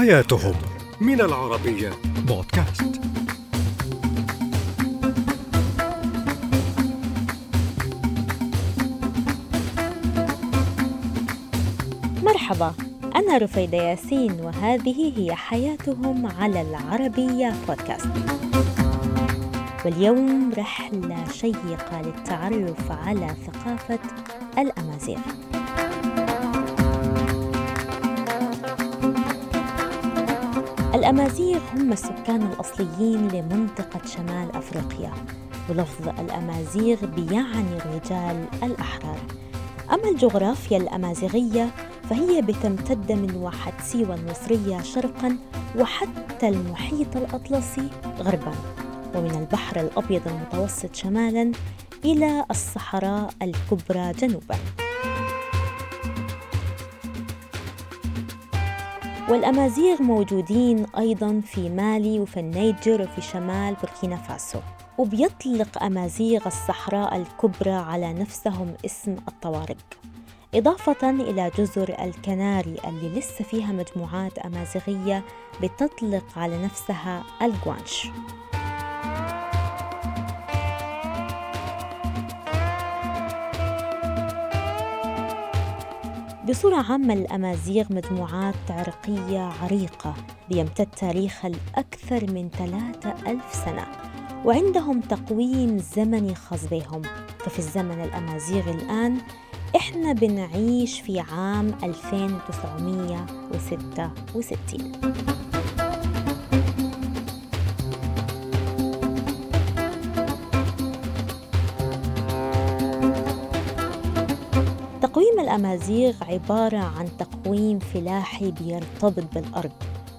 حياتهم من العربية. بودكاست. مرحبا أنا رفيدة ياسين وهذه هي حياتهم على العربية بودكاست. واليوم رحلة شيقة للتعرف على ثقافة الأمازيغ. الأمازيغ هم السكان الأصليين لمنطقة شمال أفريقيا ولفظ الأمازيغ بيعني الرجال الأحرار. أما الجغرافيا الأمازيغية فهي بتمتد من واحد سيوة المصرية شرقا وحتى المحيط الأطلسي غربا ومن البحر الأبيض المتوسط شمالا إلى الصحراء الكبرى جنوبا. والأمازيغ موجودين أيضا في مالي وفي النيجر وفي شمال بوركينا فاسو. وبيطلق أمازيغ الصحراء الكبرى على نفسهم اسم الطوارق. إضافة إلى جزر الكناري اللي لسه فيها مجموعات أمازيغية بتطلق على نفسها الجوانش. بصورة عامة الأمازيغ مجموعات عرقية عريقة بيمتد تاريخها لأكثر من ثلاثة ألف سنة وعندهم تقويم زمني خاص بهم. ففي الزمن الأمازيغي الآن إحنا بنعيش في عام 2966 الأمازيغ عبارة عن تقويم فلاحي بيرتبط بالأرض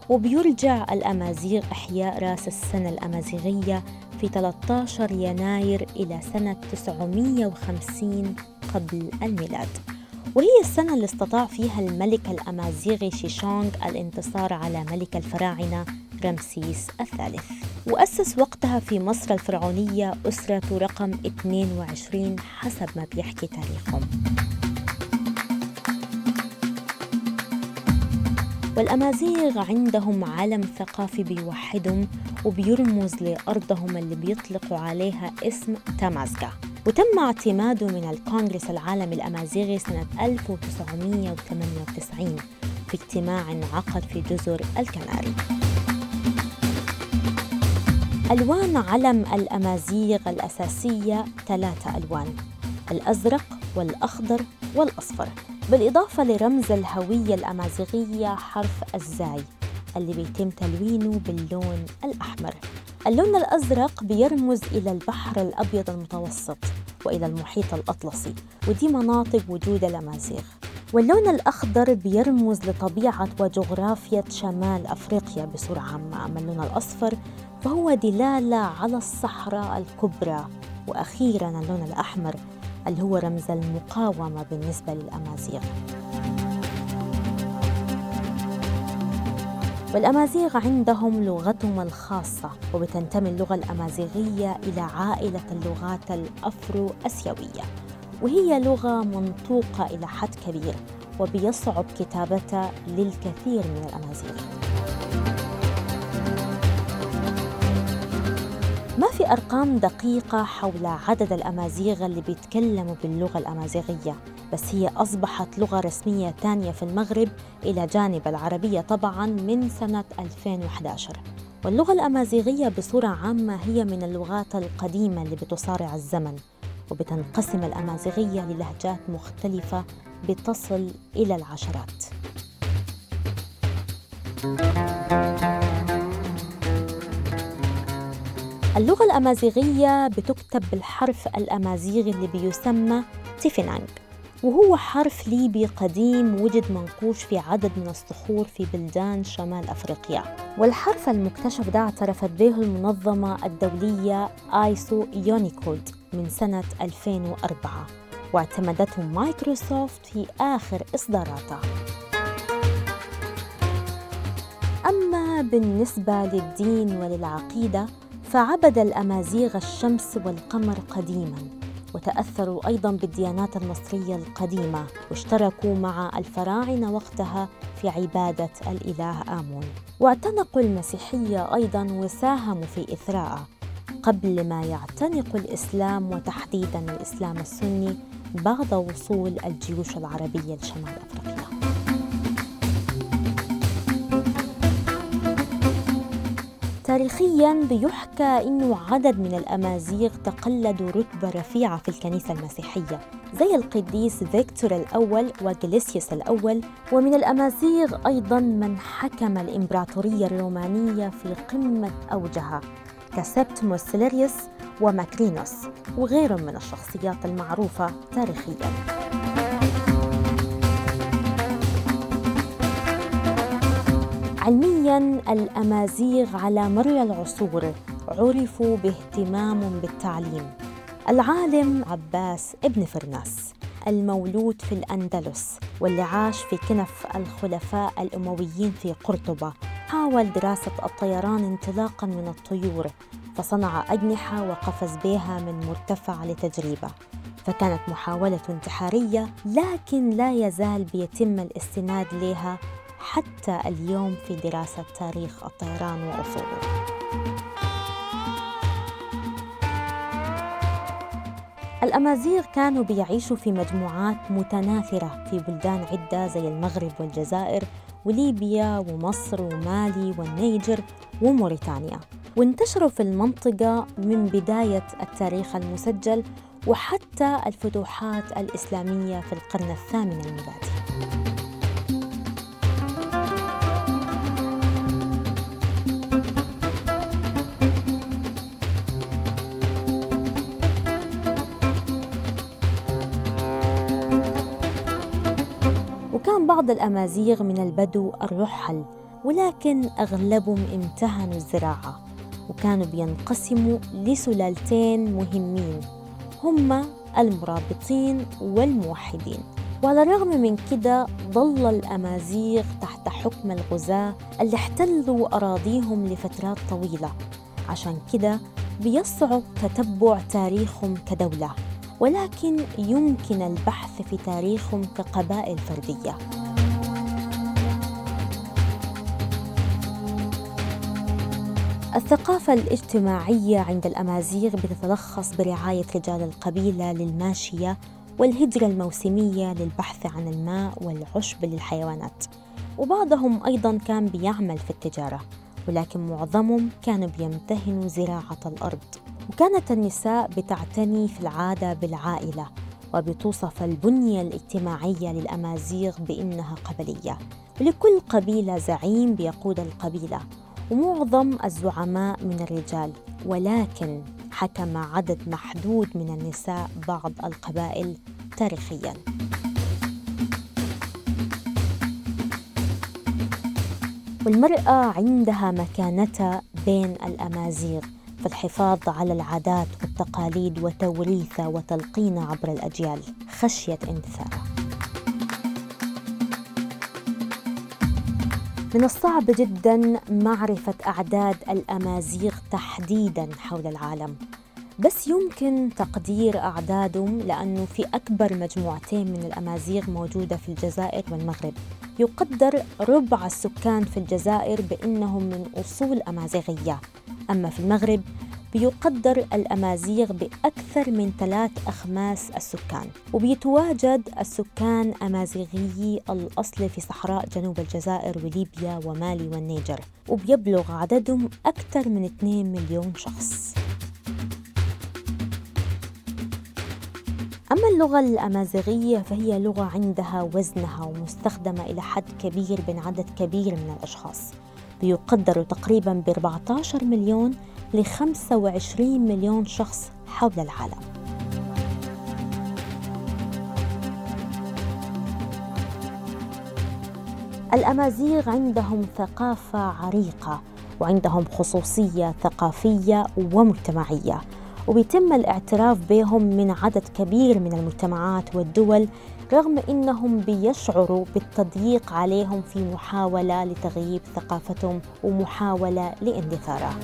وبيرجع الأمازيغ إحياء رأس السنة الأمازيغية في 13 يناير إلى سنة 950 قبل الميلاد. وهي السنة اللي استطاع فيها الملك الأمازيغي شيشونغ الانتصار على ملك الفراعنة رمسيس الثالث. وأسس وقتها في مصر الفرعونية أسرة رقم 22 حسب ما بيحكي تاريخهم. والأمازيغ عندهم علم ثقافي بيوحدهم وبيرمز لأرضهم اللي بيطلقوا عليها اسم تامازغا وتم اعتماده من الكونغرس العالمي الأمازيغي سنة 1998 في اجتماع عقد في جزر الكناري. ألوان علم الأمازيغ الأساسية ثلاثة ألوان الأزرق والأخضر والأصفر. بالإضافة لرمز الهوية الأمازيغية حرف الزاي اللي بيتم تلوينه باللون الأحمر. اللون الأزرق بيرمز إلى البحر الأبيض المتوسط وإلى المحيط الأطلسي ودي مناطق وجود الأمازيغ. واللون الأخضر بيرمز لطبيعة وجغرافيا شمال أفريقيا بصورة عامة أما اللون الأصفر فهو دلالة على الصحراء الكبرى. وأخيرا اللون الأحمر اللي هو رمز المقاومة بالنسبة للأمازيغ؟ والأمازيغ عندهم لغتهم الخاصة وبتنتمي اللغة الأمازيغية إلى عائلة اللغات الأفرو أسيوية وهي لغة منطوقة إلى حد كبير وبيصعب كتابتها للكثير من الأمازيغ ما في أرقام دقيقة حول عدد الأمازيغ اللي بيتكلموا باللغة الأمازيغية؟ بس هي أصبحت لغة رسمية ثانية في المغرب إلى جانب العربية طبعاً من سنة 2011 واللغة الأمازيغية بصورة عامة هي من اللغات القديمة اللي بتصارع الزمن وبتنقسم الأمازيغية للهجات مختلفة بتصل إلى العشرات. اللغة الأمازيغية بتكتب بالحرف الأمازيغي اللي بيسمى تيفينانغ وهو حرف ليبي قديم وجد منقوش في عدد من الصخور في بلدان شمال أفريقيا. والحرف المكتشف ده اعترفت به المنظمة الدولية ISO Unicode من سنة 2004 واعتمدته مايكروسوفت في آخر إصداراتها أما بالنسبة للدين وللعقيدة فعبد الأمازيغ الشمس والقمر قديما وتأثروا أيضا بالديانات المصرية القديمة واشتركوا مع الفراعنة وقتها في عبادة الإله آمون. واعتنقوا المسيحية أيضا وساهموا في إثراءها قبل ما يعتنق الإسلام وتحديدا الإسلام السني بعد وصول الجيوش العربية لشمال أفريقيا. تاريخيا بيحكى إنه عدد من الأمازيغ تقلدوا رتبة رفيعة في الكنيسة المسيحية زي القديس فيكتور الأول وجلاسيوس الأول. ومن الأمازيغ أيضا من حكم الإمبراطورية الرومانية في قمة أوجها كسبتيموس سيفيريوس وماكرينوس وغيرهم من الشخصيات المعروفة تاريخيا. علميا الأمازيغ على مر العصور عرفوا باهتمامهم بالتعليم. العالم عباس ابن فرناس المولود في الأندلس واللي عاش في كنف الخلفاء الأمويين في قرطبة حاول دراسة الطيران انطلاقا من الطيور فصنع أجنحة وقفز بها من مرتفع لتجربة فكانت محاولة انتحارية لكن لا يزال بيتم الاستناد لها حتى اليوم في دراسة تاريخ الطيران وأصوله. الأمازيغ كانوا بيعيشوا في مجموعات متناثرة في بلدان عدة زي المغرب والجزائر وليبيا ومصر ومالي والنيجر وموريتانيا وانتشروا في المنطقة من بداية التاريخ المسجل وحتى الفتوحات الإسلامية في القرن الثامن الميلادي بعض الأمازيغ من البدو الرحل ولكن أغلبهم امتهنوا الزراعة وكانوا بينقسموا لسلالتين مهمين هما المرابطين والموحدين. وعلى الرغم من كده ظل الأمازيغ تحت حكم الغزاة اللي احتلوا أراضيهم لفترات طويلة. عشان كده بيصعب تتبع تاريخهم كدولة ولكن يمكن البحث في تاريخهم كقبائل فردية. الثقافة الاجتماعية عند الأمازيغ بتتلخص برعاية رجال القبيلة للماشية والهجرة الموسمية للبحث عن الماء والعشب للحيوانات. وبعضهم أيضا كان بيعمل في التجارة ولكن معظمهم كانوا بيمتهنوا زراعة الأرض. وكانت النساء بتعتني في العادة بالعائلة وبتوصف البنية الاجتماعية للأمازيغ بأنها قبلية. ولكل قبيلة زعيم بيقود القبيلة ومعظم الزعماء من الرجال ولكن حكم عدد محدود من النساء بعض القبائل تاريخيا. والمرأة عندها مكانتها بين الأمازيغ في الحفاظ على العادات والتقاليد وتوريثها وتلقينها عبر الأجيال. خشية اندثارها من الصعب جدا معرفة أعداد الأمازيغ تحديدا حول العالم. بس يمكن تقدير أعدادهم لأنه في أكبر مجموعتين من الأمازيغ موجودة في الجزائر والمغرب. يقدر ربع السكان في الجزائر بأنهم من أصول أمازيغية. أما في المغرب بيقدر الأمازيغ بأكثر من ثلاث أخماس السكان وبيتواجد السكان أمازيغي الأصل في صحراء جنوب الجزائر وليبيا ومالي والنيجر وبيبلغ عددهم أكثر من 2 مليون شخص. أما اللغة الأمازيغية فهي لغة عندها وزنها ومستخدمة إلى حد كبير بين عدد كبير من الأشخاص. بيقدر تقريبا ب 14 مليون ل 25 مليون شخص حول العالم. الأمازيغ عندهم ثقافة عريقة وعندهم خصوصية ثقافية ومجتمعية. وبيتم الاعتراف بهم من عدد كبير من المجتمعات والدول رغم إنهم بيشعروا بالتضييق عليهم في محاولة لتغييب ثقافتهم ومحاولة لاندثارها.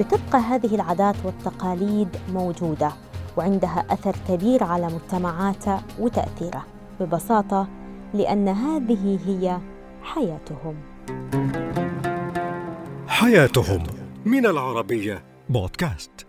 بتبقى هذه العادات والتقاليد موجودة وعندها أثر كبير على مجتمعاتها وتأثيرها ببساطة لأن هذه هي حياتهم حياتهم من العربية. بودكاست.